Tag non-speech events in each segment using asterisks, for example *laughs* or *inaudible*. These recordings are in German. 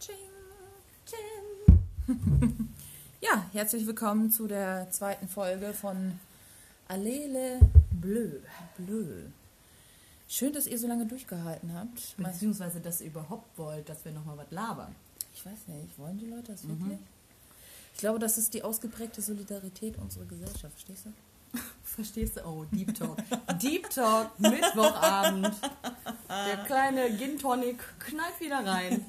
Ching, ching. Ja, herzlich willkommen zu der zweiten Folge von Allele Bleu. Bleu. Schön, dass ihr so lange durchgehalten habt. Beziehungsweise, dass ihr überhaupt wollt, dass wir nochmal was labern. Ich weiß nicht, wollen die Leute das wirklich? Ich glaube, das ist die ausgeprägte Solidarität unserer Gesellschaft, verstehst du? Verstehst du? Oh, Deep Talk. Deep Talk, Mittwochabend. Der kleine Gin Tonic knallt wieder rein.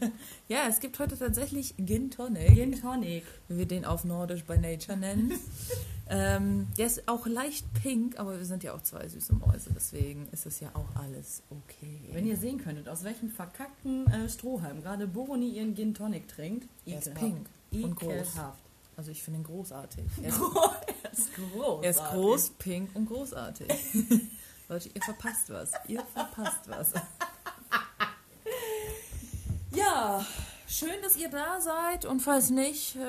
Ja, es gibt heute tatsächlich Gin Tonic, Gin Tonic. wie wir den auf Nordisch by Nature nennen. *laughs* ähm, der ist auch leicht pink, aber wir sind ja auch zwei süße Mäuse, deswegen ist es ja auch alles okay. Wenn ihr sehen könntet, aus welchem verkackten äh, Strohhalm gerade Boni ihren Gin Tonic trinkt. Er ist ekelhaft. pink und groß. Also ich finde ihn großartig. Er *laughs* ist, er ist groß. er ist groß, pink und großartig. *laughs* Leute, ihr verpasst was. Ihr verpasst was. ja, schön, dass ihr da seid und falls nicht, äh,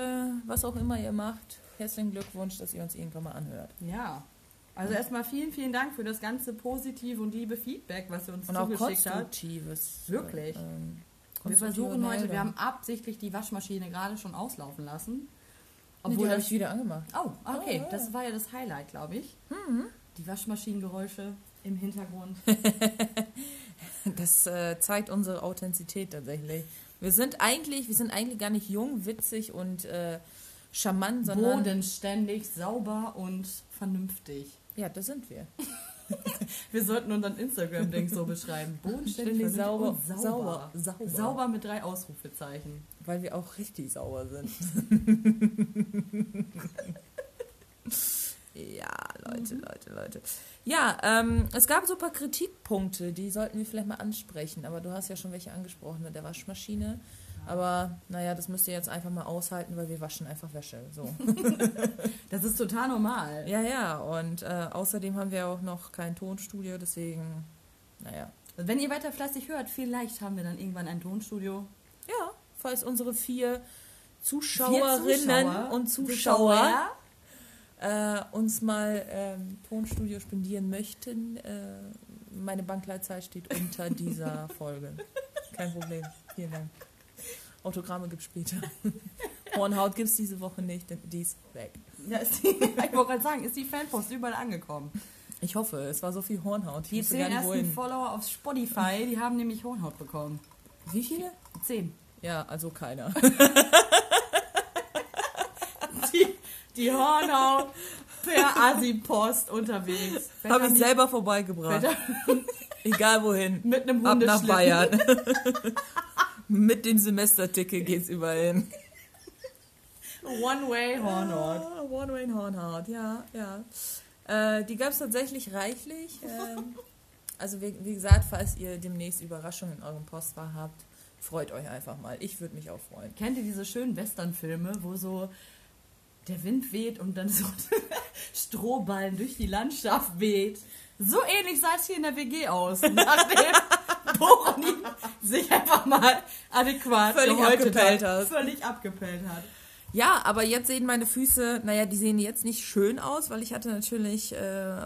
was auch immer ihr macht, herzlichen Glückwunsch, dass ihr uns irgendwann mal anhört. Ja. Also erstmal vielen, vielen Dank für das ganze positive und liebe Feedback, was ihr uns Und auch zugeschickt habt. konstruktives. Wirklich. ähm, Wir versuchen heute, wir haben absichtlich die Waschmaschine gerade schon auslaufen lassen. Nee, Obwohl die habe ich wieder angemacht. Oh, okay, Oh, ja. das war ja das Highlight, glaube ich. Die Waschmaschinengeräusche im Hintergrund. *laughs* Das äh, zeigt unsere Authentizität tatsächlich. Wir sind eigentlich, wir sind eigentlich gar nicht jung, witzig und äh, charmant, sondern Bodenständig, sauber und vernünftig. ja, das sind wir. *laughs* *laughs* Wir sollten unseren Instagram-Ding so beschreiben. Bodenständig, sauber, sauber. sauber, sauber. Sauber mit drei Ausrufezeichen. Weil wir auch richtig sauer sind. *laughs* ja, Leute, Leute, Leute. Ja, ähm, es gab so ein paar Kritikpunkte, die sollten wir vielleicht mal ansprechen. Aber du hast ja schon welche angesprochen mit der Waschmaschine. Aber naja, das müsst ihr jetzt einfach mal aushalten, weil wir waschen einfach Wäsche. So. *laughs* Das ist total normal. ja, ja. Und äh, außerdem haben wir auch noch kein Tonstudio, deswegen, naja. Wenn ihr weiter fleißig hört, vielleicht haben wir dann irgendwann ein Tonstudio. Ja, falls unsere vier Zuschauerinnen Zuschauer, und Zuschauer äh, uns mal ähm, Tonstudio spendieren möchten, äh, meine Bankleitzahl steht unter dieser *laughs* Folge. Kein Problem. Vielen Dank. Autogramme gibt's später. *laughs* Hornhaut gibt's diese Woche nicht, denn die ist weg. Ja, ist die, *laughs* ich wollte gerade sagen, ist die Fanpost überall angekommen. Ich hoffe, es war so viel Hornhaut. Die zehn ersten wohin. Follower auf Spotify, die haben nämlich Hornhaut bekommen. Wie viele? Zehn. Ja, also keiner. *laughs* Die, die Hornhaut per Asi-Post unterwegs. Habe ich selber vorbeigebracht. Egal wohin. Mit einem Ab nach Hundeschlitten. Bayern. Mit dem Semesterticket geht's überall hin. One-Way Hornhaut. Ah, One Way Hornhaut, ja, ja. Äh, die gab es tatsächlich reichlich. Ähm, also wie, wie gesagt, falls ihr demnächst Überraschungen in eurem Postfach habt, freut euch einfach mal. Ich würde mich auch freuen. Kennt ihr diese schönen Western-Filme, wo so der Wind weht und dann so *laughs* Strohballen durch die Landschaft weht? So ähnlich sah es hier in der WG aus, nachdem Boni sich einfach mal adäquat Völlig abgepellt hat. Völlig abgepellt hat. Ja, aber jetzt sehen meine Füße, naja, die sehen jetzt nicht schön aus, weil ich hatte natürlich äh,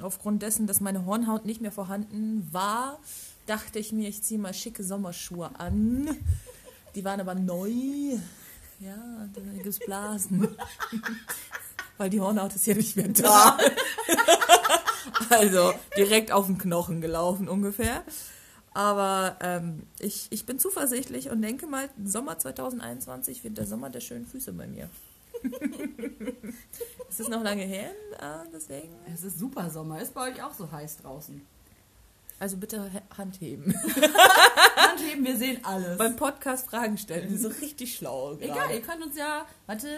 aufgrund dessen, dass meine Hornhaut nicht mehr vorhanden war, dachte ich mir, ich ziehe mal schicke Sommerschuhe an. Die waren aber neu. Ja, da gibt's Blasen. *laughs* weil die Hornhaut ist ja nicht mehr da. *laughs* also direkt auf den Knochen gelaufen ungefähr. Aber ähm, ich, ich bin zuversichtlich und denke mal, Sommer 2021 wird der Sommer der schönen Füße bei mir. *laughs* es ist noch lange her, äh, deswegen. Es ist super Sommer. Ist bei euch auch so heiß draußen? Also bitte Ha- Hand heben. *laughs* Handheben, wir sehen alles. Beim Podcast Fragen stellen, die sind so richtig schlau. Egal, gerade. ihr könnt uns ja, warte,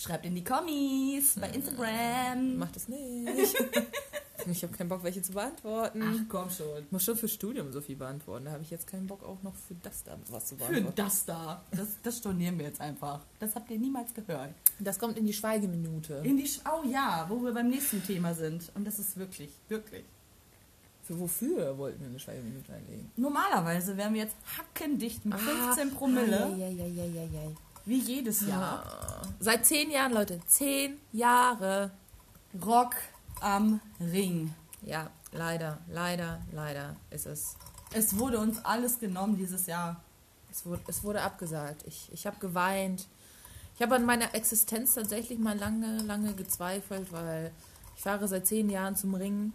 schreibt in die Kommis bei Instagram. Macht es nicht. *laughs* ich habe keinen Bock, welche zu beantworten. Ach komm schon. Ich muss schon fürs Studium so viel beantworten. Da habe ich jetzt keinen Bock, auch noch für das da was zu Für beantworten. das da. Das, das stornieren wir jetzt einfach. Das habt ihr niemals gehört. Das kommt in die Schweigeminute. In die Sch oh ja, wo wir beim nächsten Thema sind. Und das ist wirklich, wirklich. Für wofür wollten wir eine Schweigeminute einlegen? Normalerweise wären wir jetzt hackendicht mit 15 Promille, ja, ja, ja. Wie jedes Jahr. Ja. Seit zehn Jahren, Leute. Zehn Jahre. Rock am Ring. Ja, leider, leider, leider ist es. Es wurde uns alles genommen dieses Jahr. Es wurde, es wurde abgesagt. Ich, ich habe geweint. Ich habe an meiner Existenz tatsächlich mal lange, lange gezweifelt, weil ich fahre seit zehn Jahren zum Ringen.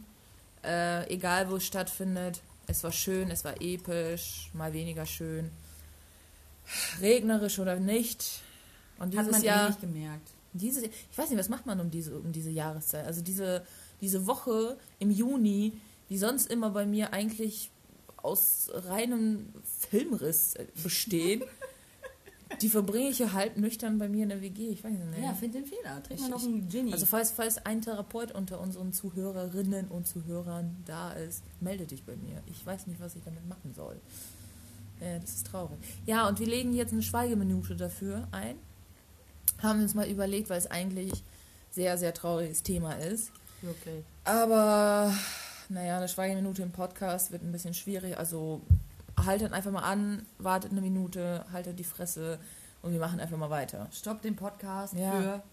Äh, egal wo es stattfindet. Es war schön, es war episch, mal weniger schön. Regnerisch oder nicht. Und Hat dieses man eh Jahr. nicht gemerkt. Dieses, ich weiß nicht, was macht man um diese, um diese Jahreszeit? Also diese, diese Woche im Juni, die sonst immer bei mir eigentlich aus reinem Filmriss äh, besteht, *laughs* die verbringe ich ja halb nüchtern bei mir in der WG. Ich weiß nicht. Ja, find den Fehler. Trink Ich- mal noch einen Ginny. Also falls, falls ein Therapeut unter unseren Zuhörerinnen und Zuhörern da ist, melde dich bei mir. Ich weiß nicht, was ich damit machen soll. Äh, das ist traurig. Ja, und wir legen jetzt eine Schweigeminute dafür ein. Haben uns mal überlegt, weil es eigentlich sehr, sehr trauriges Thema ist. okay. Aber naja, eine Schweigeminute im Podcast wird ein bisschen schwierig. Also haltet einfach mal an, wartet eine Minute, haltet die Fresse und wir machen einfach mal weiter. Stopp den Podcast Ja. für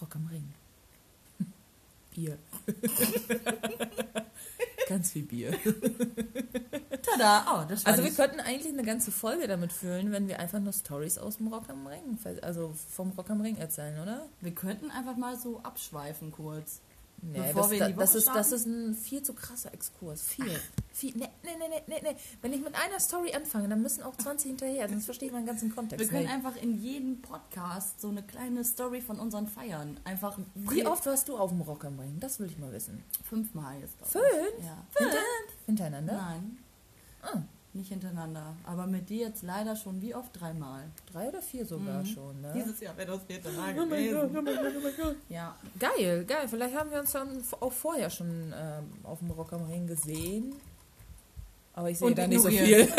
Rock am Ring. Bier. *laughs* Ganz viel Bier. *laughs* Tada. Oh, das war Also wir könnten eigentlich eine ganze Folge damit füllen, wenn wir einfach nur Stories aus dem Rock am Ring, also vom Rock am Ring erzählen, oder? wir könnten einfach mal so abschweifen kurz. Nee, Bevor das, wir in die das, Woche ist, das ist ein viel zu krasser Exkurs. Viel. viel nee, nee, nee, nee, nee. Wenn ich mit einer Story anfange, dann müssen auch 20 hinterher, sonst verstehe ich meinen ganzen Kontext Wir können nicht. einfach in jedem Podcast so eine kleine Story von unseren Feiern einfach Wie oft warst du auf dem Rock am Ring? Das will ich mal wissen. fünfmal jetzt. Fünf? Ja. Hinter, hintereinander? Nein, Ah, nicht hintereinander. Aber mit dir jetzt leider schon wie oft dreimal. drei oder vier sogar schon, ne? Dieses Jahr wäre das vierte Mal Oh mein Gott, oh mein Gott, oh mein Gott. Ja. Geil, geil. Vielleicht haben wir uns dann auch vorher schon ähm, auf dem Rock am Ring gesehen. Aber ich sehe da nicht so viel. *laughs* *laughs*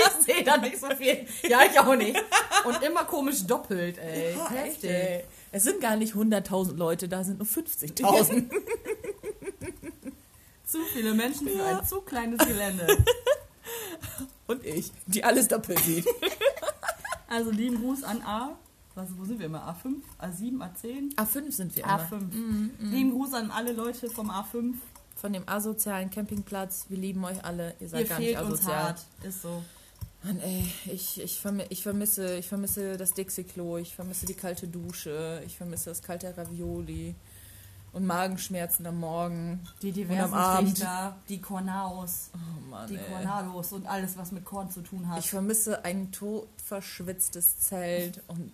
Ich sehe da nicht so viel. Ja, ich auch nicht. Und immer komisch doppelt, ey. Echt, Heftig. ey. Es sind gar nicht 100.000 Leute, da sind nur 50.000. *laughs* Zu viele Menschen für ein zu kleines Gelände. Und ich, die alles doppelt sieht. *laughs* Also lieben Gruß an A. Was, wo sind wir immer? A5? A7? A10? A5 sind wir immer. A5. Lieben Gruß an alle Leute vom A5. Von dem asozialen Campingplatz. Wir lieben euch alle. Ihr seid Ihr gar nicht fehlt uns asozial. hart. Ist so. Mann, ey, ich, ich, vermi ich, vermisse, ich vermisse das Dixie-Klo, ich vermisse die kalte Dusche, ich vermisse das kalte Ravioli und Magenschmerzen am Morgen. Die Und diversen am Abend. Trichter, die Cornaos, Oh Mann, die ey. Cornados und alles, was mit Korn zu tun hat. Ich vermisse ein totverschwitztes Zelt und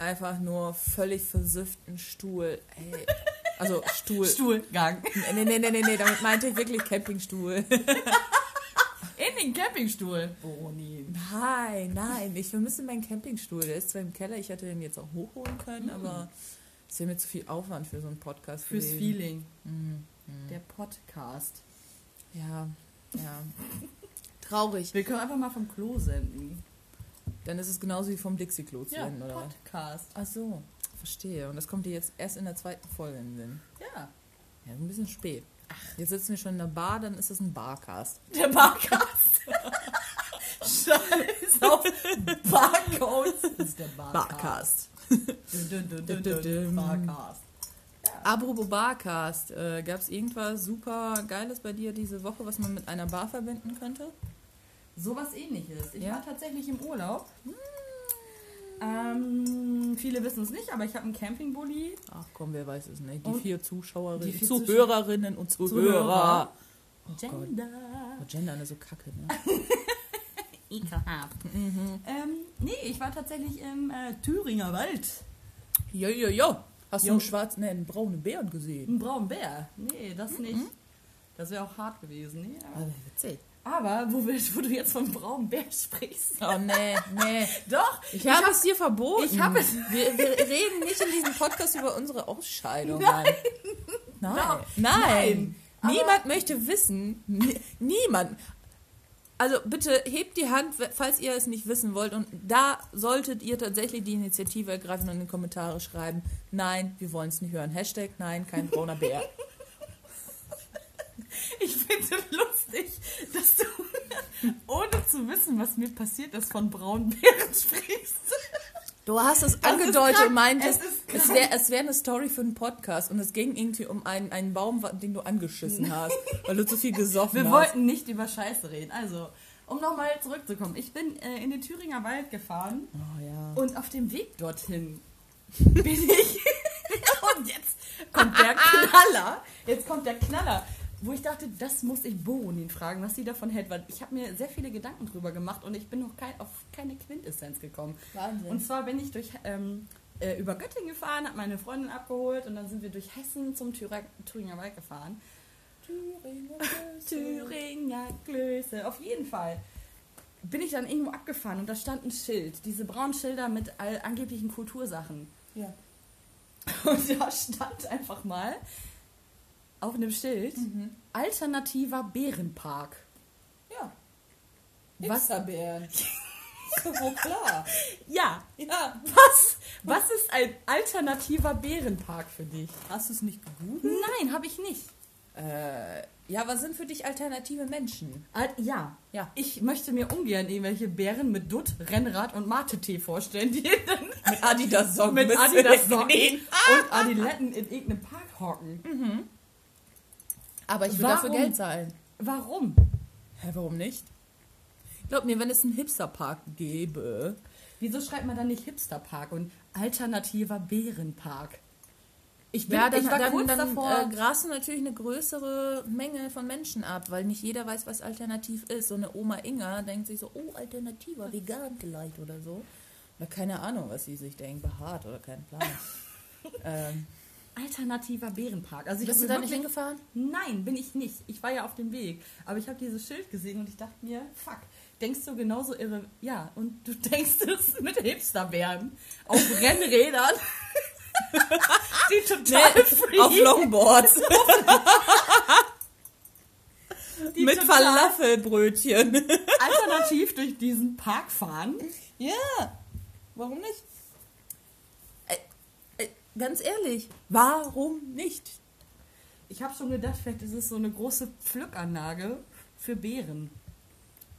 einfach nur völlig versüfften Stuhl. Ey. Also *laughs* Stuhl. Stuhlgang. Nee, nee, nee, nee, nee, damit meinte ich wirklich Campingstuhl. *laughs* In den Campingstuhl. Boni. Nein, nein, ich vermisse meinen Campingstuhl. Der ist zwar im Keller, ich hätte den jetzt auch hochholen können, aber es wäre mir zu viel Aufwand für so einen Podcast Fürs gewesen. Feeling. Mhm. Der Podcast. Ja, ja. *laughs* Traurig. Wir können einfach mal vom Klo senden. Dann ist es genauso wie vom Dixie-Klo zu senden, oder? Podcast. Ach so, verstehe. Und das kommt dir jetzt erst in der zweiten Folge in den Sinn. Ja. Ja, ein bisschen spät. Jetzt sitzen wir schon in der Bar, dann ist es ein Barcast. Der Barcast. *laughs* Scheiß auf Barcodes. Das ist der Barcast. Dun, Barcast. Apropos Barcast, äh, gab es irgendwas super Geiles bei dir diese Woche, was man mit einer Bar verbinden könnte? Sowas ähnliches. Ich Ja? war tatsächlich im Urlaub. Ähm, viele wissen es nicht, aber ich habe einen Campingbully. Ach komm, wer weiß es nicht. Die Und vier Zuschauerinnen, die vier Zuhörerinnen und Zuhörer. Zuhörer. Gender. Oh, Gender ist so kacke, ne? *laughs* Ekelhaft. Ähm, nee, ich war tatsächlich im äh, Thüringer Wald. Jo, jo, jo. Hast Jo. du einen schwarzen, ne, einen braunen Bären gesehen? Ein braunen Bär. Nee, das nicht. Das wäre auch hart gewesen. Nee, aber, witzig. aber wo, wir, wo du jetzt vom braunen Bär sprichst. Oh, nee, nee. *laughs* Doch, Ich habe es dir verboten. ich hab es- Wir, wir reden nicht in diesem Podcast über unsere Ausscheidung. Nein. Nein. Nein. Nein. Aber- Niemand möchte wissen. Nie- Niemand. Also bitte hebt die Hand, falls ihr es nicht wissen wollt. Und da solltet ihr tatsächlich die Initiative ergreifen und in die Kommentare schreiben. Nein, wir wollen es nicht hören. Hashtag nein, kein brauner *laughs* Bär. ich finde es lustig, dass du, *laughs* ohne zu wissen, was mir passiert ist, von braunen Bären sprichst. *laughs* Du hast es angedeutet und meintest, Es es wäre es wär eine Story für einen Podcast und es ging irgendwie um einen, einen Baum, den du angeschissen *laughs* hast, weil du zu viel gesoffen Wir hast. wollten nicht über Scheiße reden. Also, um nochmal zurückzukommen. Ich bin äh, in den Thüringer Wald gefahren Oh ja. und auf dem Weg dorthin *laughs* bin ich. *laughs* und jetzt kommt der Knaller. Jetzt kommt der Knaller. Wo ich dachte, das muss ich Bonin fragen, was sie davon hält. Weil ich habe mir sehr viele Gedanken drüber gemacht und ich bin noch kein, auf keine Quintessenz gekommen. Wahnsinn. Und zwar bin ich durch, ähm, äh, über Göttingen gefahren, habe meine Freundin abgeholt und dann sind wir durch Hessen zum Thürer, Thüringer Wald gefahren. *laughs* Thüringer Klöße, auf jeden Fall. Bin ich dann irgendwo abgefahren und da stand ein Schild, diese braunen Schilder mit all, angeblichen Kultursachen. Ja. Und da stand einfach mal auf einem Schild alternativer Bärenpark. Ja. Was? Hipsterbären. *laughs* Wohl klar. Ja, Ja. was? Was ist ein alternativer Bärenpark für dich? Hast du es nicht gegoogelt? Nein, habe ich nicht. Äh, ja, was sind für dich alternative Menschen? Al- Ja. Ja. Ich möchte mir ungern irgendwelche Bären mit Dutt, Rennrad und Mate-Tee vorstellen, die dann Mit Adidas Socken. mit Adidas und Adiletten in irgendeinem Park hocken. Aber ich will Warum? dafür Geld zahlen. Warum? Hä, warum nicht? Glaub mir, wenn es einen Hipsterpark gäbe. Wieso schreibt man dann nicht Hipsterpark und alternativer Bärenpark? Ich bin, Ja, dann, ich war dann, kurz dann davor. äh, grasen natürlich eine größere Menge von Menschen ab, weil nicht jeder weiß, was alternativ ist. So eine Oma Inga denkt sich so, oh, alternativer, vegan vielleicht oder so. Na, keine Ahnung, was sie sich denkt, behaart oder kein Plan. *laughs* ähm, alternativer Bärenpark. Also ich bist du da nicht hingefahren? Nein, bin ich nicht. Ich war ja auf dem Weg. Aber ich habe dieses Schild gesehen und ich dachte mir, fuck, denkst du genauso irre? Ja, und du *laughs* denkst es mit Hipsterbären auf *laughs* Rennrädern. *laughs* Die total free. auf Longboards. die Mit Falafelbrötchen. alternativ durch diesen Park fahren. ja, warum nicht? Ganz ehrlich, warum nicht? Ich habe schon gedacht, vielleicht ist es so eine große Pflückanlage für Beeren.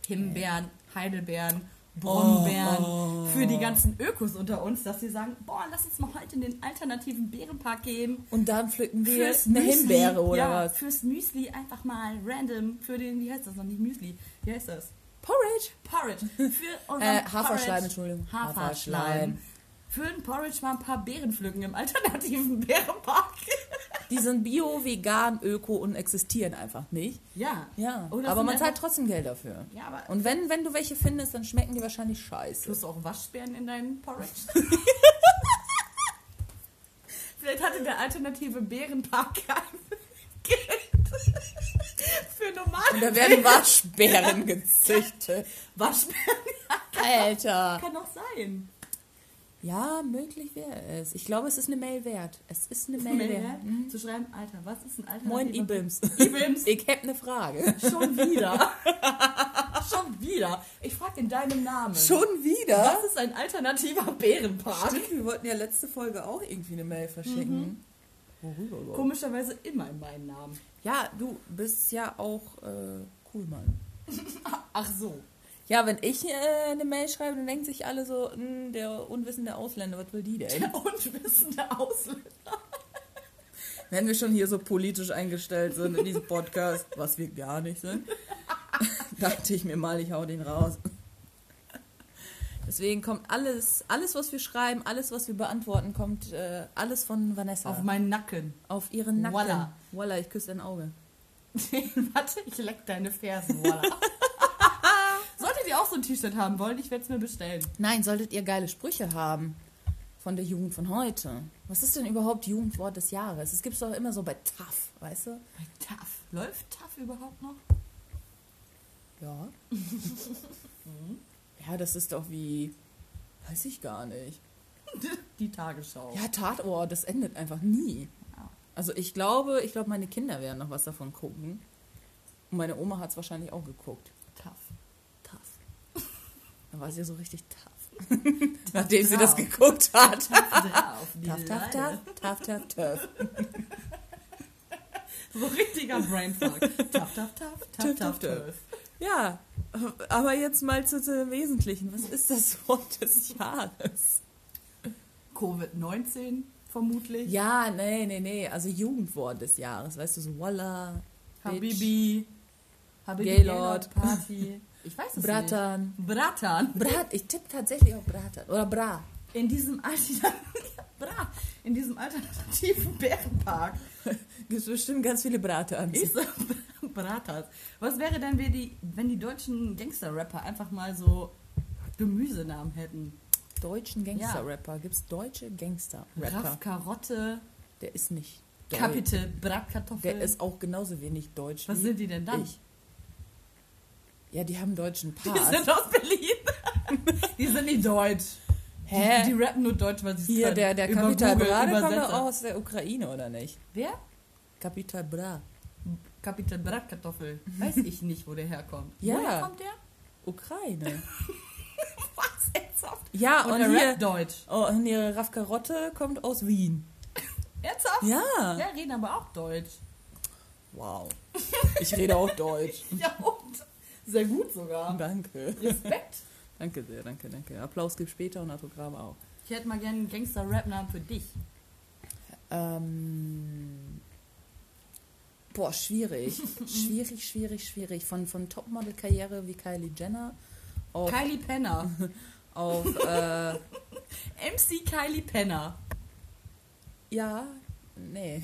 Himbeeren, Heidelbeeren, Brombeeren. Oh. Für die ganzen Ökos unter uns, dass sie sagen, boah, lass uns mal heute in den alternativen Bärenpark gehen. Und dann pflücken wir Fürs eine Müsli, Himbeere oder ja, was? Fürs Müsli einfach mal random. Für den, wie heißt das noch nicht Müsli? Wie heißt das? Porridge. Porridge. Für *laughs* unseren Äh, Haferschleim, Porridge. Entschuldigung. Haferschleim. Haferschleim. Für den Porridge mal ein paar Beeren pflücken im alternativen *laughs* Bärenpark. Die sind bio, vegan, öko und existieren einfach nicht. Ja. Ja, Oder aber man zahlt trotzdem Geld dafür. Ja, aber Und wenn, wenn du welche findest, dann schmecken die wahrscheinlich scheiße. Du auch Waschbären in deinen Porridge? *laughs* Vielleicht hatte der alternative Bärenpark kein *laughs* Geld für normale Und da werden Waschbären gezüchtet. Waschbären. Alter. Kann doch sein. Ja, möglich wäre es. Ich glaube, es ist eine Mail wert. Es ist eine Mail, Mail wert. Mhm. Zu schreiben, Alter, was ist ein alternativer Moin, Ibims. *laughs* Ibims. Ich hab eine Frage. Schon wieder. *laughs* Schon wieder. Ich frage in deinem Namen. Schon wieder? Was ist ein alternativer Bärenpark? Stimmt, wir wollten ja letzte Folge auch irgendwie eine Mail verschicken. Worüber überhaupt? Komischerweise immer in meinem Namen. Ja, du bist ja auch äh, cool, Mann. *laughs* Ach so. Ja, wenn ich äh, eine Mail schreibe, dann denken sich alle so, "Hm, der unwissende Ausländer, was will die denn? Und wissende Ausländer. *laughs* Wenn wir schon hier so politisch eingestellt sind in diesem Podcast, was wir gar nicht sind, *laughs* dachte ich mir mal, ich hau den raus. Deswegen kommt alles, alles, was wir schreiben, alles, was wir beantworten, kommt äh, alles von Vanessa. Auf meinen Nacken. Auf ihren Nacken. Voila. Voila, ich küsse dein Auge. *laughs* Warte, ich leck deine Fersen. Voila. Ihr auch so ein T-Shirt haben wollen, ich werde es mir bestellen. Nein, solltet ihr geile Sprüche haben von der Jugend von heute. Was ist denn überhaupt Jugendwort des Jahres? Es gibt doch immer so bei TAF, weißt du? Bei TAF. Läuft TAF überhaupt noch? Ja. *laughs* ja, das ist doch wie, weiß ich gar nicht. Die Tagesschau. Ja, Tatort, das endet einfach nie. Also ich glaube, ich glaube, meine Kinder werden noch was davon gucken. Und meine Oma hat es wahrscheinlich auch geguckt. TAF. Tough. Da war sie ja so richtig tough. *laughs* Nachdem sie das geguckt hat. *laughs* Tough, tough, tough, tough, tough, tough. *laughs* So richtiger Brainfuck. Tough, tough, tough, tough, Tough, tough. Ja, aber jetzt mal zu dem Wesentlichen. Was ist das Wort des Jahres? Covid-19 vermutlich. Ja, nee, nee, nee. Also Jugendwort des Jahres. Weißt du, so Walla. Habibi. Habe die Gaylord. Gaylord Party. Ich weiß es Bratan. nicht. Bratan. Brat, ich tippe tatsächlich auf Bratan. Oder Bra. In diesem, Alter, *laughs* Bra, in diesem alternativen Bärenpark Gibt bestimmt ganz viele Bratans. ist so *laughs* Bratas. Was wäre denn, wenn die, wenn die deutschen Gangster-Rapper einfach mal so Gemüsenamen hätten? Deutschen Gangster-Rapper. Gibt es deutsche Gangster-Rapper? Raff Der Der ist nicht. Kapitel Bratkartoffel. Der ist auch genauso wenig deutsch Was sind die denn dann? ich. Ja, die haben deutschen Die Pass. sind aus Berlin. *laughs* die sind nicht deutsch. Hä? Die, die rappen nur deutsch, weil sie es Hier, der, der Kapital Bra, der kommt doch auch aus der Ukraine, oder nicht? Wer? Kapital Bra. Kapitel Bratkartoffel. Weiß ich nicht, wo der herkommt. Ja. Woher kommt der? Ukraine. *laughs* Was? Ernsthaft? Ja, Und, und, er hier, rappt deutsch. oh, und ihre Raff Karotte kommt aus Wien. *laughs* Ernsthaft? Ja. Ja, reden aber auch deutsch. Wow. Ich rede auch Deutsch. Ja, und? Sehr gut sogar. Danke. Respekt. *laughs* Danke sehr, danke, danke. Applaus gibt später und Autogramm auch. Ich hätte mal gerne einen Gangster-Rap-Namen für dich. Ähm, boah, schwierig. *laughs* schwierig, schwierig, schwierig. Von, von Topmodel-Karriere wie Kylie Jenner auf, Kylie Penner. *laughs* auf äh, MC Kylie Penner. ja, nee.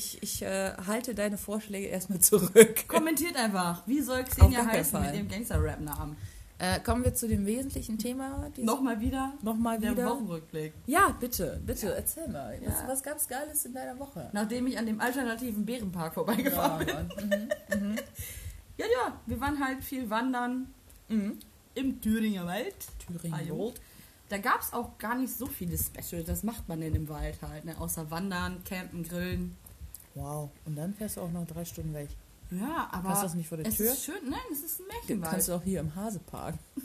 Ich ich, äh, halte deine Vorschläge erstmal *laughs* zurück. Kommentiert einfach. Wie soll Xenia heißen mit dem Gangster-Rap-Namen? Äh, kommen wir zu dem wesentlichen Thema. Nochmal wieder Nochmal der wieder. Wochenrückblick. Ja, bitte, bitte, erzähl mal. Was, Ja. was ganz Geiles in deiner Woche? Nachdem ich an dem alternativen Bärenpark vorbeigefahren bin. Mann. *laughs* Ja, ja, wir waren halt viel wandern Mhm. im Thüringer Wald. Thüringen Ah. Gold. Da gab es auch gar nicht so viele Specials. Das macht man denn im Wald halt, ne? Außer wandern, campen, grillen. Wow. Und dann fährst du auch noch drei Stunden weg. Ja, aber Kannst du das nicht vor der es Tür? ist schön. Nein, es ist ein Kannst Märchenwald. du auch hier im Hasepark. *laughs*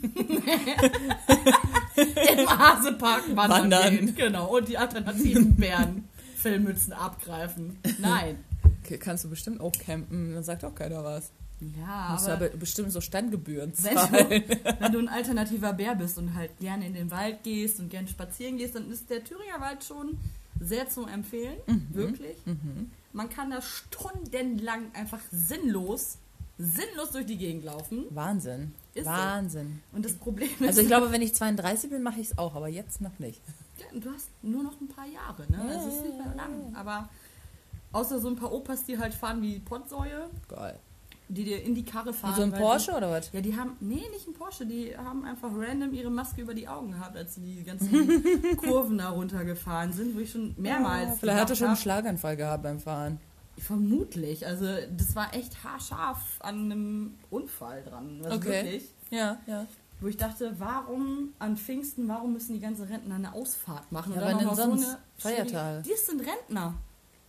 Im Hasepark wandern, Wandern. gehen. Genau. Und die alternativen Bären *laughs* Fellmützen abgreifen. Nein. Okay, kannst du bestimmt auch campen, dann sagt auch keiner was. Ja, Musst du aber aber bestimmt so Standgebühren wenn zahlen. du, *laughs* wenn du ein alternativer Bär bist und halt gerne in den Wald gehst und gerne spazieren gehst, dann ist der Thüringer Wald schon sehr zu empfehlen. Wirklich. Mhm. Man kann da stundenlang einfach sinnlos, sinnlos durch die Gegend laufen. Wahnsinn. Ist so. Wahnsinn. Und das Problem ist, Also ich glaube, wenn ich 32 bin, mache ich es auch, aber jetzt noch nicht. Ja, du hast nur noch ein paar Jahre, ne? Also es ist nicht mehr lang. Aber außer so ein paar Opas, die halt fahren wie Pottsäue, Geil. Die dir in die Karre fahren. so ein weil Porsche oder was? Die, ja, die haben, nee, nicht ein Porsche, die haben einfach random ihre Maske über die Augen gehabt, als sie die ganzen *laughs* Kurven da runtergefahren sind, wo ich schon mehrmals. Vielleicht hat er schon einen Schlaganfall gehabt beim Fahren. Vermutlich. Also das war echt haarscharf an einem Unfall dran. Also Okay. wirklich. Ja, ja. Wo ich dachte, warum an Pfingsten, warum müssen die ganze Rentner eine Ausfahrt machen? Ja, wann dann denn noch mal sonst? Feiertage. Die sind Rentner.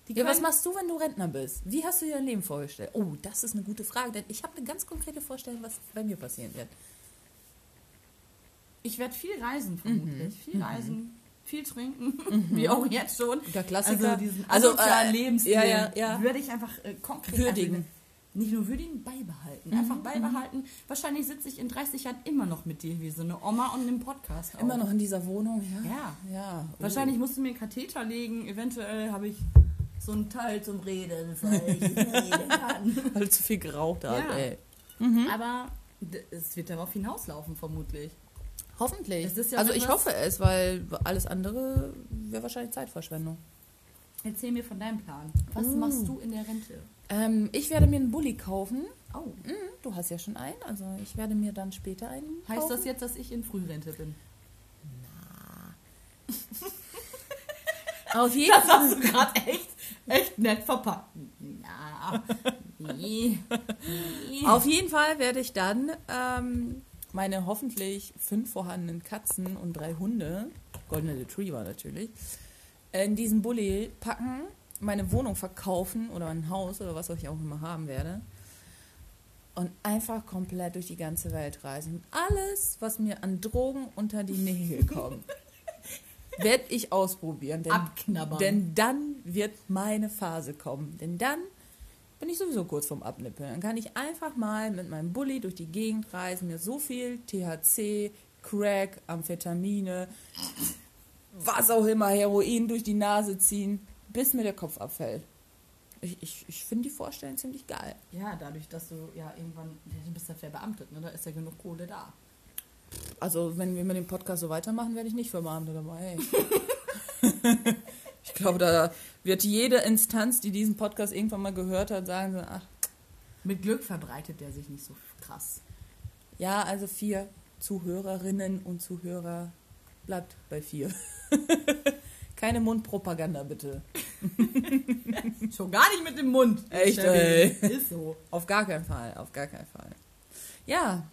Ja, was machst du, wenn du Rentner bist? Wie hast du dir dein Leben vorgestellt? Oh, das ist eine gute Frage, denn ich habe eine ganz konkrete Vorstellung, was bei mir passieren wird. Ich werde viel reisen, Mhm. vermutlich. Viel reisen, viel trinken, *laughs* wie auch jetzt schon. Der Klassiker. Also diesen Also, äh, Lebensstil ja, ja, ja. würde ich einfach äh, konkret Würdigen. einfach nicht nur würdigen, beibehalten. Mhm, Einfach beibehalten. Wahrscheinlich sitze ich in 30 Jahren immer noch mit dir wie so eine Oma und einem Podcast. Immer auf. noch in dieser Wohnung, ja? Ja. Ja. oh. Wahrscheinlich musst du mir einen Katheter legen. Eventuell habe ich so einen Teil zum Reden, *laughs* weil ich nicht reden kann. Weil zu viel geraucht hast, Ja. ey. Aber d- es wird darauf hinauslaufen, vermutlich. Hoffentlich. Es ist ja also ich hoffe es, weil alles andere wäre wahrscheinlich Zeitverschwendung. Erzähl mir von deinem Plan. Was Uh. machst du in der Rente? Ähm, ich werde mir einen Bulli kaufen. Oh. Mhm, du hast ja schon einen, also ich werde mir dann später einen Heißt kaufen. das jetzt, dass ich in Frührente bin? *laughs* Auf jeden Das hast du gerade echt, echt nett verpackt. Ja. Nee. Auf jeden Fall werde ich dann ähm, meine hoffentlich fünf vorhandenen Katzen und drei Hunde, Golden Retriever natürlich, in diesen Bulli packen, meine Wohnung verkaufen oder ein Haus oder was ich auch immer haben werde und einfach komplett durch die ganze Welt reisen. Alles, was mir an Drogen unter die Nägel kommt, werde ich ausprobieren. Denn, Abknabbern. denn dann wird meine Phase kommen. Denn dann bin ich sowieso kurz vorm Abnippeln. Dann kann ich einfach mal mit meinem Bulli durch die Gegend reisen, mir so viel THC, Crack, Amphetamine, was auch immer, Heroin durch die Nase ziehen, bis mir der Kopf abfällt. ich, ich, ich finde die Vorstellung ziemlich geil. Ja, dadurch, dass du ja irgendwann, du bist ja verbeamtet, ne? da ist ja genug Kohle da. Also, wenn wir mit dem Podcast so weitermachen, werde ich nicht verbeamtet dabei. *laughs* ich glaube, da wird jede Instanz, die diesen Podcast irgendwann mal gehört hat, sagen so, ach, Mit Glück verbreitet der sich nicht so krass. ja, also vier Zuhörerinnen und Zuhörer bleibt bei vier. *laughs* Keine Mundpropaganda, bitte. *laughs* Schon gar nicht mit dem Mund. Echt, ey. Ist so. Auf gar keinen Fall, auf gar keinen Fall. Ja,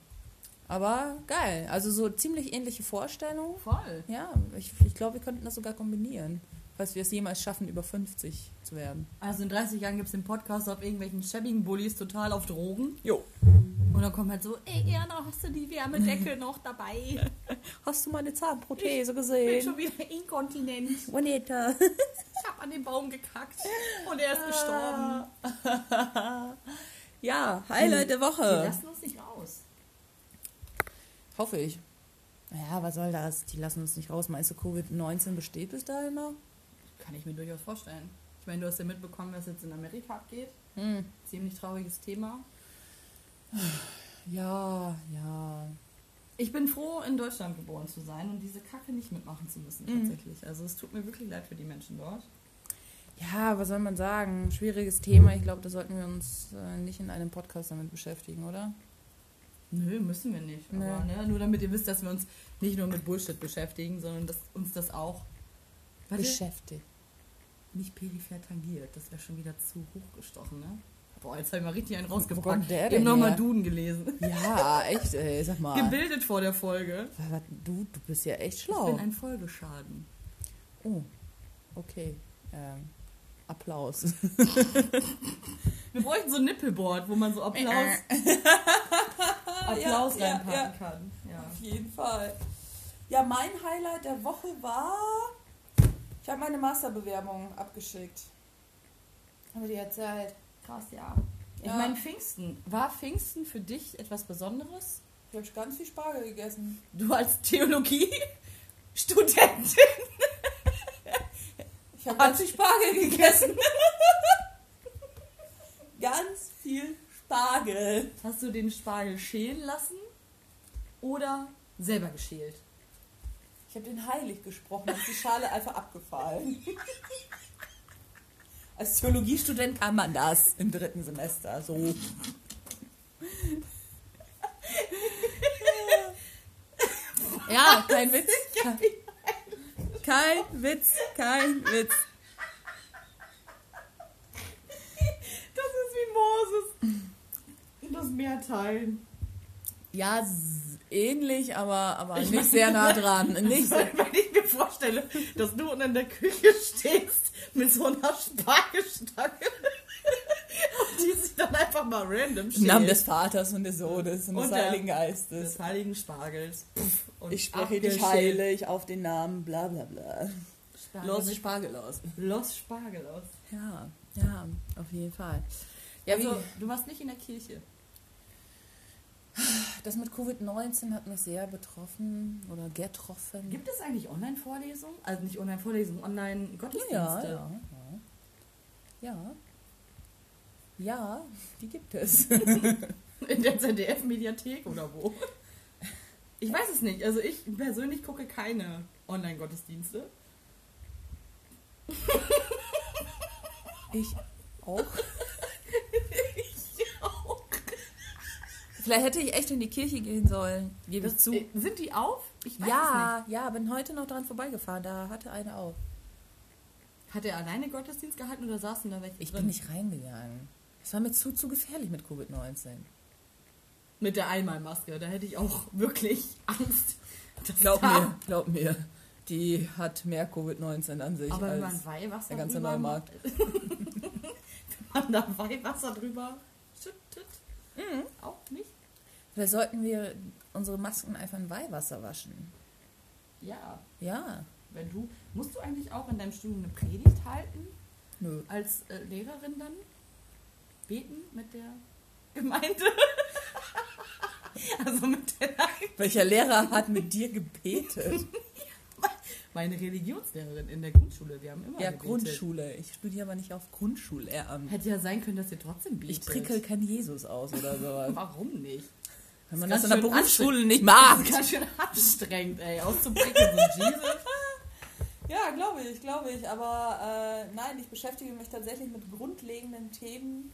aber geil. Also so ziemlich ähnliche Vorstellungen. Voll. Ja, ich, ich glaube, wir könnten das sogar kombinieren, falls wir es jemals schaffen, über 50 zu werden. Also in 30 Jahren gibt es den Podcast auf irgendwelchen schäbigen Bullies total auf Drogen. Jo. Und dann kommt halt so, ey Erna, hast du die Wärmedecke *laughs* noch dabei? Hast du meine Zahnprothese Ich bin gesehen? schon wieder inkontinent. Juanita. Ich hab an den Baum gekackt und er ist gestorben. *laughs* Ja, Highlight der Wir Woche. lassen uns nicht raus. Hoffe ich. Ja, was soll das? Die lassen uns nicht raus. Meinst du, Covid-19 besteht bis dahin noch? Kann ich mir durchaus vorstellen. Ich meine, du hast ja mitbekommen, was jetzt in Amerika abgeht. Hm. Ziemlich trauriges Thema. Ja, ja. Ich bin froh, in Deutschland geboren zu sein und diese Kacke nicht mitmachen zu müssen, Mhm. tatsächlich. Also es tut mir wirklich leid für die Menschen dort. Ja, was soll man sagen? Schwieriges Thema. Ich glaube, da sollten wir uns äh, nicht in einem Podcast damit beschäftigen, oder? Nö, müssen wir nicht. Nö. Aber ne, nur damit ihr wisst, dass wir uns nicht nur mit Bullshit beschäftigen, sondern dass uns das auch warte, Beschäftigt. nicht peripher tangiert. Das wäre schon wieder zu hochgestochen, ne? Boah, jetzt habe ich mal richtig einen rausgepackt. Ich habe nochmal? Duden gelesen. Ja, echt, ey. Sag mal. Gebildet vor der Folge. Du, du bist ja echt Ich schlau. bin ein Folgeschaden. Oh, okay. Ähm, Applaus. *laughs* Wir bräuchten so ein Nippelboard, wo man so Applaus, *laughs* Applaus Ja, reinpacken ja. kann. Auf jeden Fall. Ja, mein Highlight der Woche war, ich habe meine Masterbewerbung abgeschickt. Habe dir erzählt. Krass, ja. Ich meine, Pfingsten. War Pfingsten für dich etwas Besonderes? Ich habe ganz viel Spargel gegessen. Du als Theologie-Studentin. Ich habe *laughs* ganz viel Spargel gegessen. ganz viel Spargel. Hast du den Spargel schälen lassen oder selber geschält? Ich habe den heilig gesprochen, ist die Schale einfach abgefallen. Als Theologiestudent kann man das im dritten Semester so. Ja, kein Witz. Kein Witz, kein Witz. Das ist wie Moses. Das Meer teilen. Ja, ähnlich, aber, aber nicht sehr nah *laughs* dran. Nicht so, *laughs* Wenn ich mir vorstelle, dass du unten in der Küche stehst mit so einer Spargelstange *laughs* die sich dann einfach mal random Im schält. Namen des Vaters und des Sohnes und, Und des Heiligen Geistes. des heiligen Spargels. Ich spreche dich heilig auf den Namen, bla bla bla. Spargel. Los Spargel aus. Los Spargel aus. Ja, ja, auf jeden Fall. Ja, also, du warst nicht in der Kirche. Das mit Covid-19 hat mich sehr betroffen oder getroffen. Gibt es eigentlich Online-Vorlesungen? Also nicht Online-Vorlesungen, Online-Gottesdienste? ja, ja, ja. Ja. Ja, die gibt es. *laughs* In der ZDF-Mediathek oder wo? Ich weiß es nicht. Also ich persönlich gucke keine Online-Gottesdienste. Ich auch. Ich auch. Vielleicht hätte ich echt in die Kirche gehen sollen. Gebe ich zu. äh, sind die auf? Ich weiß Ja, ja, bin heute noch dran vorbeigefahren. Da hatte eine auf. es nicht. Hat er alleine Gottesdienst gehalten oder saßen da welche Ich drin? bin nicht reingegangen. Es war mir zu, zu gefährlich mit Covid-19. Mit der Einmalmaske, da hätte ich auch wirklich Angst. Glaub da- mir, glaub mir. Die hat mehr Covid-19 an sich Aber wenn als man Weihwasser der ganze Neumarkt. *laughs* wenn man da Weihwasser drüber schüttet, Mhm. auch nicht? Vielleicht sollten wir unsere Masken einfach in Weihwasser waschen. Ja, Ja. wenn du, musst du eigentlich auch in deinem Studium eine Predigt halten? Nö. Als äh, Lehrerin dann? Beten mit der Gemeinde? *laughs* also mit der Welcher Lehrer hat mit dir gebetet? *laughs* Meine Religionslehrerin in der Grundschule, wir haben immer Ja, gebetet. Grundschule. Ich studiere aber nicht auf Grundschullehramt. Hätte ja sein können, dass ihr trotzdem betet. Ich prickel kein Jesus aus oder sowas. *laughs* Warum nicht? Wenn man Das das in der Berufsschule nicht Das macht. ist ganz schön anstrengend, ey. Auszuprickeln so Jesus. *laughs* Ja, glaube ich, glaube ich. Aber äh, nein, ich beschäftige mich tatsächlich mit grundlegenden Themen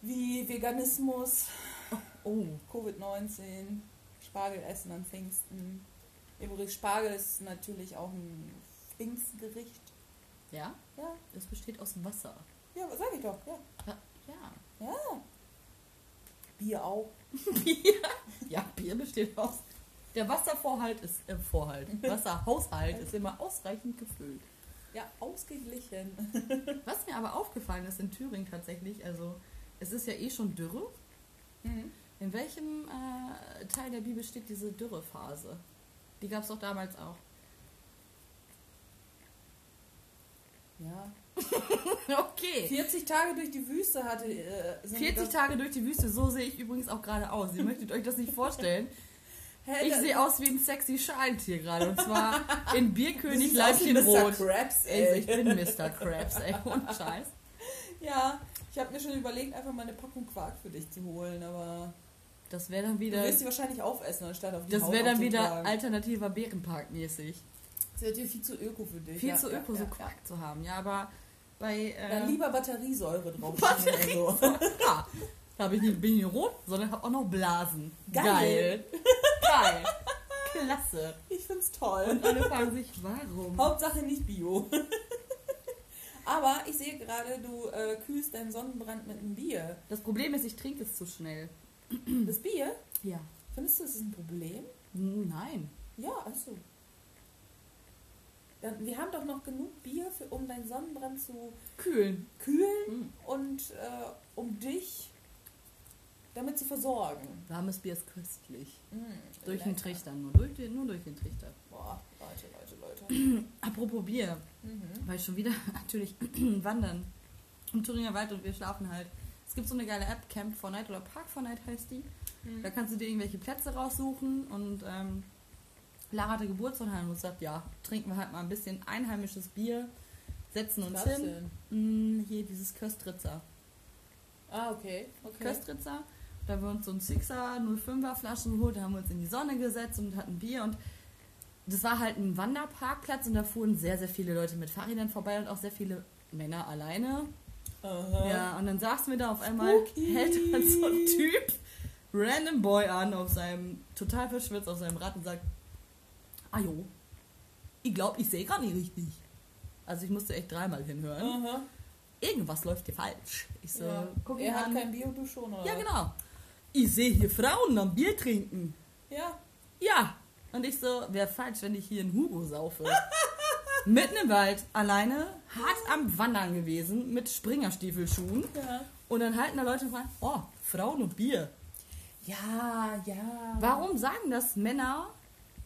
wie Veganismus, Oh, Covid-19, Spargelessen an Pfingsten. Übrigens, Spargel ist natürlich auch ein Pfingstgericht. ja? Ja, Das besteht aus Wasser. ja, sag ich doch, ja. Ja. Ja. Bier auch. *laughs* Bier? Ja, Bier besteht aus. Der Wasservorhalt ist äh, Vorhalt. Wasserhaushalt ist immer ausreichend gefüllt. Ja, ausgeglichen. *laughs* Was mir aber aufgefallen ist in Thüringen tatsächlich, also es ist ja eh schon Dürre. Mhm. In welchem äh, Teil der Bibel steht diese Dürrephase? Die gab es doch damals auch. Ja. *laughs* Okay. 40 Tage durch die Wüste hatte. Äh, sind 40 das- Tage durch die Wüste, so sehe ich übrigens auch gerade aus. Ihr möchtet euch das nicht vorstellen. *laughs* Hä, Ich sehe aus wie ein sexy Schalentier gerade. Und zwar in *laughs* Du Bierkönig wie Mr. Krabs, Ey, ich bin Mr. Krabs, ey, und Scheiß. Ja, ich habe mir schon überlegt, einfach mal eine Packung Quark für dich zu holen, aber Das wäre dann du wieder, wirst sie wahrscheinlich aufessen, anstatt auf die das wäre dann wieder aufzutragen. alternativer Bärenpark mäßig. Das wäre dir viel zu öko für dich. Viel ja, zu öko, ja, so ja. Quark zu haben. Ja, aber bei. Dann Äh, lieber Batteriesäure drauf. *laughs* Batterie- So. ja, da habe ich nicht, bin ich nicht rot, sondern habe auch noch Blasen. Geil. Geil. Geil. Klasse. Ich find's toll. Und alle fragen sich, warum? Hauptsache nicht Bio. *laughs* aber ich sehe gerade, du äh, kühlst deinen Sonnenbrand mit einem Bier. Das Problem ist, ich trinke es zu schnell. Das Bier? Ja. Findest du, das ist ein Problem? Nein. Ja, achso. Dann, wir haben doch noch genug Bier, für, um deinen Sonnenbrand zu Kühlen. kühlen Mhm. und äh, um dich damit zu versorgen. Warmes Bier ist köstlich. Mm, Durch den lecker. Trichter nur. Durch den, nur durch den Trichter. Boah, Leute, Leute, Leute. *clears throat* Apropos Bier. Mhm. Weil schon wieder *clears throat* natürlich *clears throat* wandern im Thüringer Wald und wir schlafen halt. Es gibt so eine geile App, Camp for Night oder Park for Night heißt die. Mhm. Da kannst du dir irgendwelche Plätze raussuchen und ähm, Lara hatte Geburtstag und gesagt, ja, trinken wir halt mal ein bisschen einheimisches Bier, setzen uns Was hin. Mm, hier dieses Köstritzer. Ah, okay. okay. Köstritzer. Da haben wir uns so ein Sixer 05er Flaschen geholt, da haben wir uns in die Sonne gesetzt und hatten Bier und das war halt ein Wanderparkplatz und da fuhren sehr, sehr viele Leute mit Fahrrädern vorbei und auch sehr viele Männer alleine. Aha. Ja, und dann saßen wir da auf einmal, Spooky. hält dann so ein Typ, random Boy an, auf seinem, total verschwitzt auf seinem Rad und sagt, ah jo, ich glaube, ich sehe gerade nicht richtig. Also ich musste echt dreimal hinhören. Aha. Irgendwas läuft hier falsch. Ich so, ja. guck er hat an. kein Bio, du schon, oder? Ja, genau. Ich sehe hier Frauen am Bier trinken. Ja. Ja. Und ich so, wäre falsch, wenn ich hier in Hugo saufe. *laughs* Mitten im Wald, alleine, hart am Wandern gewesen, mit Springerstiefelschuhen. Ja. Und dann halten da Leute und fragen, oh, Frauen und Bier. Ja, ja. Warum sagen das Männer?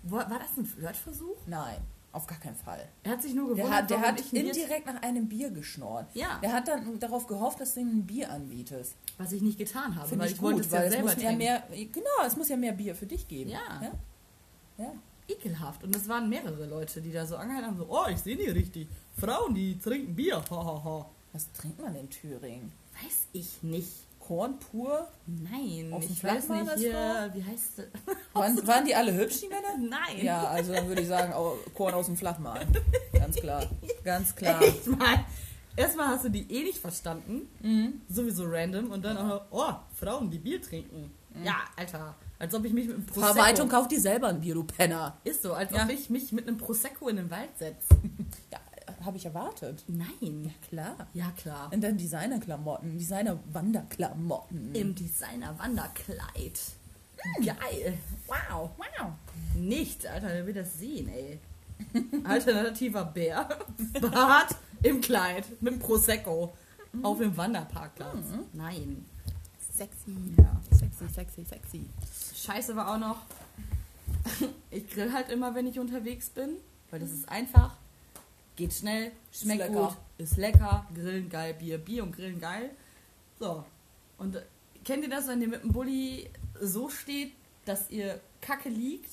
War, war das ein Flirtversuch? Nein, auf gar keinen Fall. Er hat sich nur Der gewundert, hat, der hat ich ein Bier- indirekt nach einem Bier geschnorrt. Ja. Der hat dann darauf gehofft, dass du ihm ein Bier anbietest. Was ich nicht getan habe, Finde weil ich, ich, wollte gut, es weil ja es selber muss ja mehr, genau, es muss ja mehr Bier für dich geben. Ja. Ja. ja. Ekelhaft. Und es waren mehrere Leute, die da so angehalten haben, so, oh, ich sehe nicht richtig. Frauen, die trinken Bier. Ha, ha, ha. Was trinkt man in Thüringen? Weiß ich nicht. Korn pur? Nein, Auf dem ich weiß nicht das hier, wie heißt das? *laughs* Waren, waren die alle hübsch, die Männer? *laughs* Nein. Ja, also dann würde ich sagen, Korn aus dem Flachmann. *laughs* Ganz klar. Ganz klar. Ich meine, erstmal hast du die eh nicht verstanden. Mhm. Sowieso random. Und dann auch noch, oh, Frauen, die Bier trinken. Ja, Alter. Als ob ich mich mit einem Prosecco... Verwaltung kauft dir selber ein Bier, du Penner. Ist so, als Ja. ob ich mich mit einem Prosecco in den Wald setze. Ja, habe ich erwartet. Nein. Klar. Ja, klar. Und dann Designerklamotten, Designer-Wanderklamotten. Im Designer-Wanderkleid. Geil. Wow. Wow. Nicht, Alter, wer will das sehen, ey? Alternativer Bär. *laughs* Bart im Kleid mit Prosecco. Auf dem Wanderparkplatz. Nein. Sexy. Ja. Sexy, sexy, sexy. Scheiße war auch noch, *laughs* ich grill halt immer, wenn ich unterwegs bin, weil das ist einfach, geht schnell, schmeckt lecker. gut, ist lecker, grillen geil, Bier, Bier und grillen geil. So. Und äh, kennt ihr das, wenn ihr mit dem Bulli so steht, dass ihr Kacke liegt,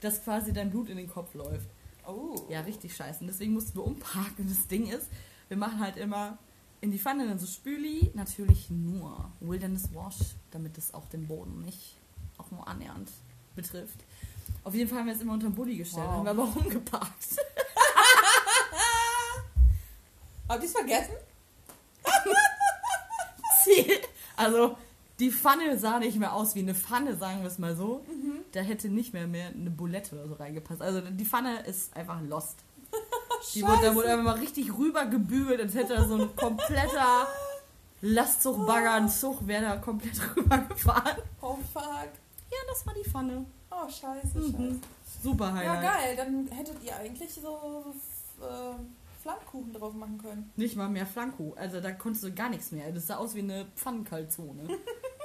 dass quasi dein Blut in den Kopf läuft? Oh. Ja, richtig scheiße. Und deswegen mussten wir umparken. Das Ding ist, wir machen halt immer in die Pfanne dann so Spüli, natürlich nur Wilderness Wash, damit es auch den Boden nicht auch nur annähernd betrifft. Auf jeden Fall haben wir es immer unter den Bulli gestellt, Wow. haben wir aber umgeparkt. *laughs* Habt ihr es vergessen? *laughs* Ziel. Also, die Pfanne sah nicht mehr aus wie eine Pfanne, sagen wir es mal so. Mhm. Da hätte nicht mehr, mehr eine Bulette oder so reingepasst. Also, die Pfanne ist einfach lost. *laughs* Die wurde, da wurde einfach mal richtig rüber gebügelt, als hätte da so ein kompletter Lastzug-Bagger, ein Zug, wäre da komplett *laughs* rübergefahren. Oh fuck. Ja, das war die Pfanne. Oh scheiße, Mhm. scheiße. Super Ja, Highlight. geil. Dann hättet ihr eigentlich so äh, Flammkuchen drauf machen können. Nicht mal mehr Flanko. Also, da konntest du gar nichts mehr. Das sah aus wie eine Pfannenkalzone.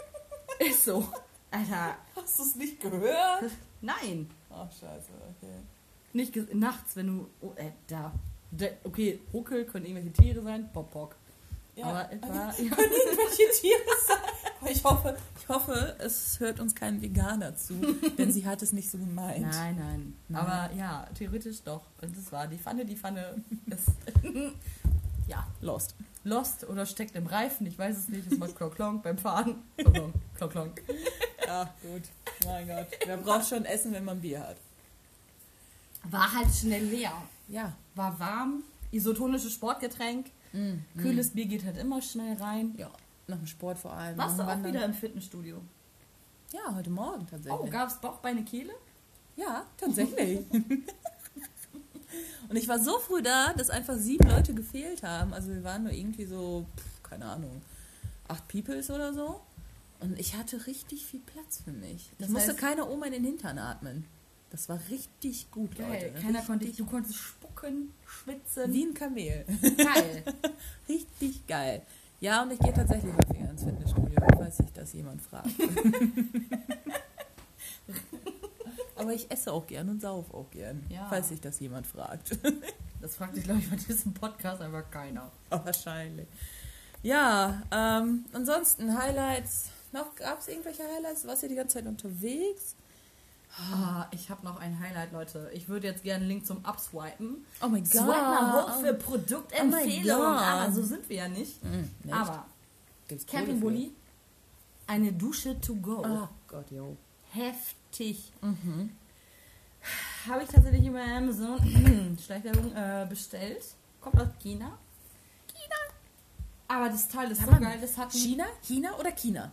*laughs* ist so. Alter, Hast du es nicht gehört? nein. Oh scheiße, okay. Nicht ges- nachts, wenn du. Oh, äh, da. da. Okay, Ruckel können irgendwelche Tiere sein. Bock, Bock. Ja. Aber etwa. Ja. Können irgendwelche Tiere sein? Ich hoffe, ich hoffe, es hört uns kein Veganer zu, *laughs* denn sie hat es nicht so gemeint. Nein, nein, Nein. Aber ja, theoretisch doch. Und das war die Pfanne. Die Pfanne *laughs* ist. *laughs* ja, Lost. lost oder steckt im Reifen. Ich weiß es nicht. Es macht klonk klonk beim Fahren. Klonk klonk, klonk klonk. Ja, gut. Mein Gott. Wer braucht schon Essen, wenn man Bier hat? War halt schnell leer. Ja. War warm. Isotonisches Sportgetränk. Mm, Kühles Bier geht halt immer schnell rein. Ja, nach dem Sport vor allem. Warst du auch Wandern. wieder im Fitnessstudio? Ja, heute Morgen tatsächlich. Oh, gab es Bauch, Beine, Kehle? Ja, tatsächlich. *laughs* Und ich war so früh da, dass einfach sieben Leute gefehlt haben. Also wir waren nur irgendwie so, pff, keine Ahnung, acht Peoples oder so. Und ich hatte richtig viel Platz für mich. Das ich musste heißt- keiner Oma in den Hintern atmen. Das war richtig gut, Geil. Leute. Keiner konnte, richtig du konntest spucken, schwitzen. wie ein Kamel. Geil. *laughs* richtig geil. Ja, und ich gehe tatsächlich häufiger ins Fitnessstudio, falls sich das jemand fragt. *laughs* Aber ich esse auch gern und sauf auch gern, Ja. falls sich das jemand fragt. *laughs* Das fragt sich, glaube ich, bei diesem Podcast einfach keiner. *laughs* Oh, wahrscheinlich. Ja, ähm, ansonsten Highlights. Noch gab es irgendwelche Highlights? Warst du die ganze Zeit unterwegs? Ah, ich habe noch ein Highlight, Leute. Ich würde jetzt gerne einen Link zum Upswipen. Oh mein Swipe mal hoch für Oh Produktempfehlungen. Gott. Aber so sind wir ja nicht. Hm, nicht? Aber Gibt's Campingbully, eine Dusche to go. Oh Gott, jo. Heftig. Mhm. Habe ich tatsächlich über Amazon *clears throat* Schleichwerbung äh, bestellt. Kommt aus China. China. Aber das Teil ist so Kann man geil. Das hat China? China oder China?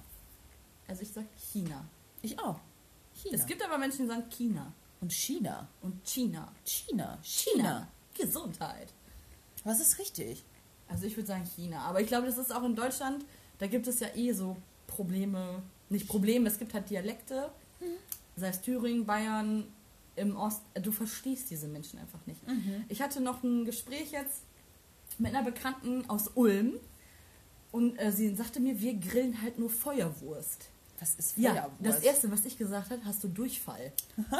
Also ich sag China. Ich auch. China. Es gibt aber Menschen, die sagen China und China. und China. China. China. Gesundheit. Was ist richtig? Also ich würde sagen China. Aber ich glaube, das ist auch in Deutschland, da gibt es ja eh so Probleme. Nicht Probleme, es gibt halt Dialekte. Sei es Thüringen, Bayern, im Ost. Du verstehst diese Menschen einfach nicht. Ich hatte noch ein Gespräch jetzt mit einer Bekannten aus Ulm. Und äh, sie sagte mir, wir grillen halt nur Feuerwurst. Was ist Ja, Feuerwurst? das erste, was ich gesagt habe, hast du Durchfall. *laughs*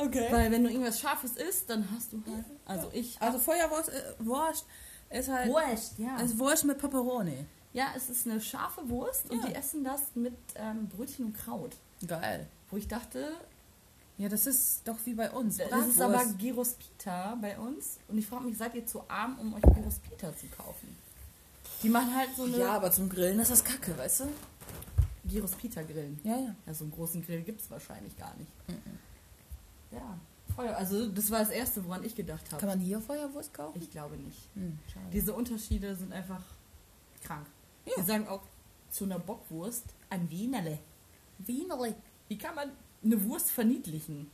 Okay. Weil wenn du irgendwas Scharfes isst, dann hast du halt. Also ich. also Feuerwurst äh, Wurst ist halt Wurst, ja. ist Wurst mit Pepperoni. Ja, es ist eine scharfe Wurst und Ja. die essen das mit ähm, Brötchen und Kraut. Geil. Wo ich dachte, Ja, das ist doch wie bei uns. das ist aber Gyros Pita bei uns. Und ich frage mich, seid ihr zu arm, um euch Gyros Pita zu kaufen? Die machen halt so eine Ja, aber zum Grillen ist das kacke, weißt du? Gyros Pita grillen. Ja, ja. Ja, so einen großen Grill gibt es wahrscheinlich gar nicht. Ja, Feuer. Also das war das Erste, woran ich gedacht Kann habe. man hier Feuerwurst kaufen? Ich glaube nicht. Hm, schade. Diese Unterschiede sind einfach krank. Ja. Wir sagen auch zu einer Bockwurst ein Wienerle. Wienerli. Wie kann man eine Wurst verniedlichen?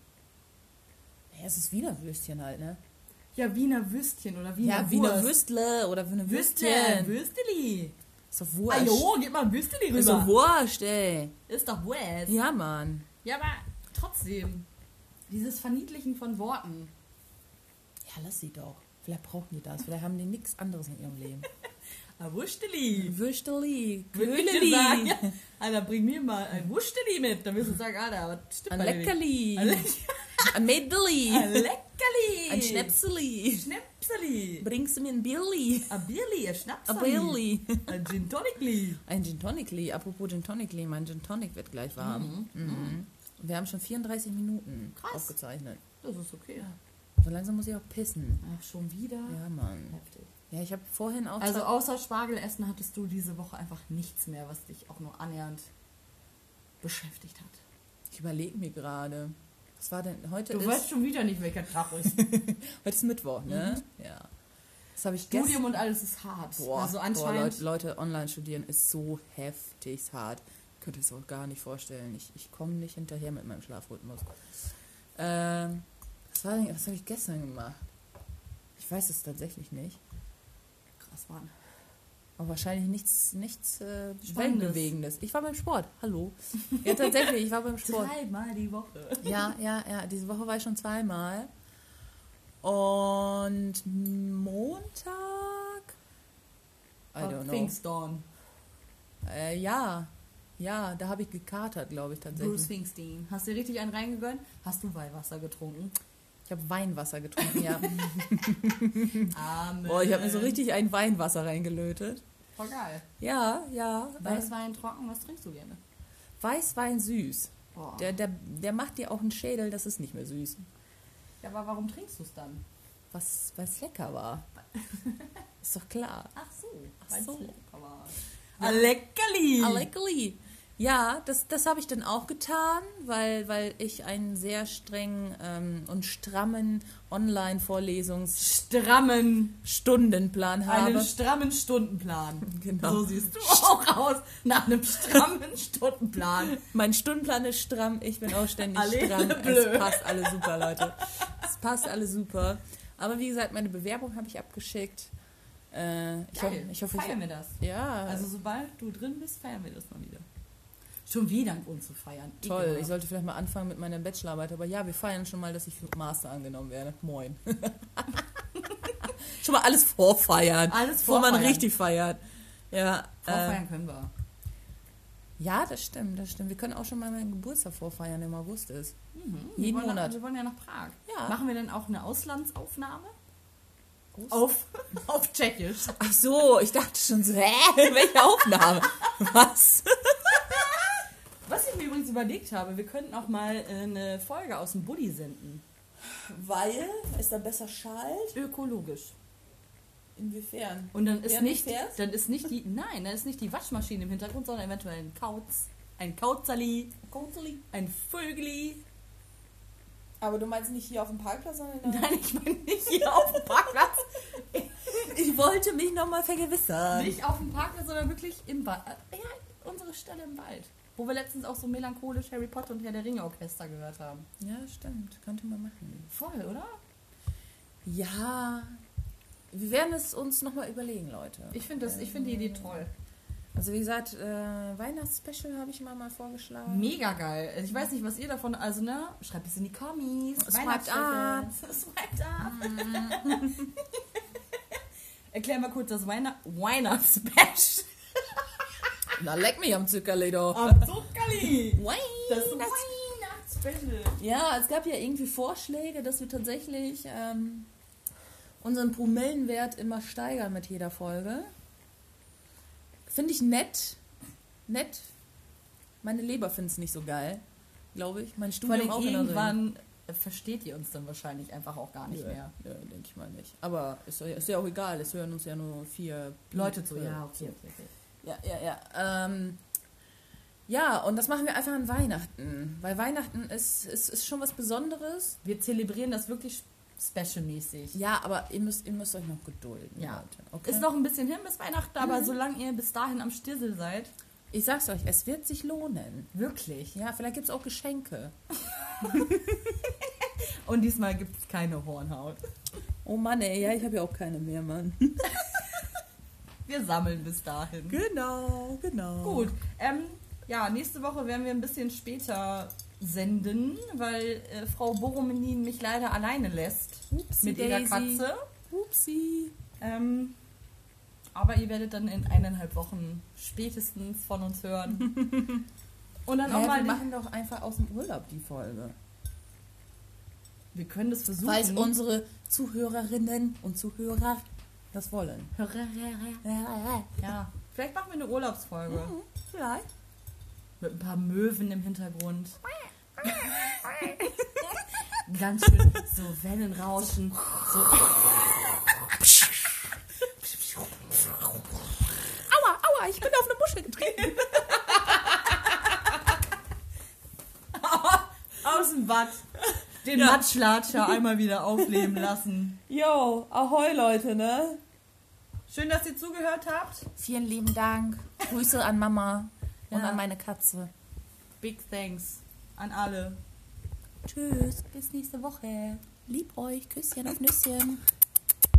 Ja, es ist Wiener Würstchen halt, ne? Ja, Wiener Würstchen oder Wiener ja, Wiener Wurst. Würstle oder Wiener Würstchen. Würstchen. Würsteli. Ist doch Wurst. Ah jo, gib mal ein Würsteli rüber. Ist doch Wurst, ey. Ist doch Wurst. Ja, Mann. Ja, aber trotzdem. Dieses Verniedlichen von Worten. Ja, lass sie doch. Vielleicht brauchen die das. Vielleicht haben die nichts anderes in ihrem Leben. *laughs* Dir sagen, Köhleli. ja. Alter, bring mir mal ein Würsteli mit. Dann wirst du sagen, Alter, was stimmt Ein? Leckerli. Ein, Le Ein Mädeli. ein Leckerli. Ein Schnäpseli. Schnäpseli. Bringst du mir ein Billy? Ein Bierli, ein Ein Schnapseli. Billy. Ein Gin Tonicli. Ein Gin Tonicli. Apropos Gin Tonicli. Mein Gin Tonic wird gleich warm. Mhm. Wir haben schon 34 Minuten Krass. aufgezeichnet. Das ist okay. So langsam muss ich auch pissen. Ach, schon wieder? Ja, Mann. Heftig. Ja, ich habe vorhin auch... Also außer Spargel essen hattest du diese Woche einfach nichts mehr, was dich auch nur annähernd beschäftigt hat. ich überlege mir gerade. Was war denn... Heute Du ist... weißt schon wieder nicht, welcher Tag ist. *laughs* Heute ist Mittwoch, ne? Ja. Das habe ich gestern... Studium und alles ist hart. Boah, also boah anscheinend. Leute, Leute, online studieren ist so heftig hart. Könnte es auch gar nicht vorstellen. Ich, ich komme nicht hinterher mit meinem Schlafrhythmus. Ähm, was war denn, was habe ich gestern gemacht? Ich weiß es tatsächlich nicht. krass, Mann. Aber wahrscheinlich nichts, nichts äh, Spannendes. Weltbewegendes. Ich war beim Sport. Hallo. Ja, tatsächlich, ich war beim Sport. Dreimal die Woche. Ja, ja, ja. Diese Woche war ich schon zweimal. Und Montag? I don't know. Pfingstdawn. Äh, ja, ja, da habe ich gekatert, glaube ich tatsächlich. Bruce Springsteen. Hast du richtig einen reingegönnt? Hast du Weihwasser getrunken? Ich habe Weinwasser getrunken, ja. *laughs* Amen. Boah, ich habe mir so richtig ein Weinwasser reingelötet. Voll geil. Ja, ja. Weißwein trocken, was trinkst du gerne? Weißwein süß. Boah. Der, der, der macht dir auch einen Schädel, das ist nicht mehr süß. Ja, aber warum trinkst du es dann? Was, weil es lecker war. *laughs* ist doch klar. Ach so. Ach so. lecker war. Ah, leckerli. Leckerli. Ja, das, das habe ich dann auch getan, weil, weil ich einen sehr strengen ähm, und strammen Online-Vorlesungs-Stundenplan Strammen. habe. Einen strammen Stundenplan. *laughs* Genau. So siehst du auch aus. Nach einem strammen *laughs* Stundenplan. Mein Stundenplan ist stramm, ich bin auch ständig stramm. le bleu. Es passt alles *laughs* super, Leute. Es passt alles super. Aber wie gesagt, meine Bewerbung habe ich abgeschickt. Äh, ich, hoffe, Geil. ich hoffe, Feiern wir das. ja, Also sobald du drin bist, feiern wir das mal wieder. Schon wieder ein Grund zu feiern. toll. Ekelhaft. Ich sollte vielleicht mal anfangen mit meiner Bachelorarbeit. Aber ja, wir feiern schon mal, dass ich für Master angenommen werde. Moin. *laughs* schon mal alles vorfeiern. Alles Bevor man vorfeiern. richtig feiert. Ja, äh, Vorfeiern können wir. ja, das stimmt, das stimmt. Wir können auch schon mal meinen Geburtstag vorfeiern, der im August ist. Mhm. jeden wir Monat. Nach, wir wollen ja nach Prag. Ja. Machen wir dann auch eine Auslandsaufnahme? Aus- Auf, *laughs* auf Tschechisch. Ach so, ich dachte schon so, hä? Welche Aufnahme? *laughs* Was? Was ich mir übrigens überlegt habe, wir könnten auch mal äh, eine Folge aus dem Buddy senden. Weil? Ist da besser Schalt? Ökologisch. Inwiefern? Und dann ist nicht, dann ist nicht die, *laughs* nein, dann ist nicht die Waschmaschine im Hintergrund, sondern eventuell ein Kauz, ein Kauzerli, Konzeli. ein Vögeli. Aber du meinst nicht hier auf dem Parkplatz, sondern? Nein, ich meine nicht hier auf dem Parkplatz. *laughs* Ich wollte mich nochmal vergewissern. Nicht auf dem Parkplatz, sondern wirklich im Wald. Ja, unsere Stelle im Wald. Wo wir letztens auch so melancholisch Harry Potter und Herr der Ringe Orchester gehört haben. Ja, stimmt. Könnte man machen. Voll, oder? Ja. Wir werden es uns nochmal überlegen, Leute. Ich finde ich finde die Idee toll. Also wie gesagt, äh, Weihnachtsspecial habe ich mal mal vorgeschlagen. Mega geil. Ich weiß nicht, was ihr davon, also ne, schreibt es in die Kommis. Swiped Weihnachtsspecials. Swiped up. *laughs* Erklär mal kurz das Weihnacht Weihnachtsspecial. Na, leck mich am Zuckerli doch. Am Zuckerli. Das Weihnachts Weihnachtsspecial. Ja, es gab ja irgendwie Vorschläge, dass wir tatsächlich ähm, unseren Promillenwert immer steigern mit jeder Folge. Finde ich nett. Nett. Meine Leber findet es nicht so geil, glaube ich. Mein Studium auch irgendwann versteht ihr uns dann wahrscheinlich einfach auch gar nicht Nö, mehr. nö, denke ich mal nicht. Aber ist, ja- ist ja auch egal, es hören uns ja nur vier Leute zu, ja, okay, okay, okay. Ja, ja, ja. Ähm, ja, und das machen wir einfach an Weihnachten. Weil Weihnachten ist, ist, ist schon was Besonderes. Wir zelebrieren das wirklich specialmäßig. Ja, aber ihr müsst, ihr müsst euch noch gedulden, Ja. Leute. Okay? Ist noch ein bisschen hin bis Weihnachten, aber Mhm. solange ihr bis dahin am Stissel seid, ich sag's euch, es wird sich lohnen. wirklich. Ja, vielleicht gibt's auch Geschenke. *laughs* Und diesmal gibt es keine Hornhaut. Oh Mann, ey, ja, ich habe ja auch keine mehr, Mann. *laughs* Wir sammeln bis dahin. Genau, genau. Gut. Ähm, ja, nächste Woche werden wir ein bisschen später senden, weil äh, Frau Boromenin mich leider alleine lässt Upsi mit ihrer. Katze. Upsi. Ähm, aber ihr werdet dann in eineinhalb Wochen spätestens von uns hören. *laughs* Und dann Hä, auch mal. wir machen doch einfach aus dem Urlaub die Folge. wir können das versuchen. Falls unsere Zuhörerinnen und Zuhörer das wollen. *laughs* ja, vielleicht machen wir eine Urlaubsfolge. Mhm, vielleicht. Mit ein paar Möwen im Hintergrund. *laughs* Ganz schön so Wellenrauschen. So, Aua, aua, ich bin auf eine Muschel getreten. *laughs* aus dem Watt. Den Ja. Matschlatscher einmal wieder aufleben lassen. Yo, ahoi Leute, ne? Schön, dass ihr zugehört habt. Vielen lieben Dank. Grüße an Mama und Ja. an meine Katze. Big thanks an alle. Tschüss, bis nächste Woche. Lieb euch, Küsschen auf Nüsschen.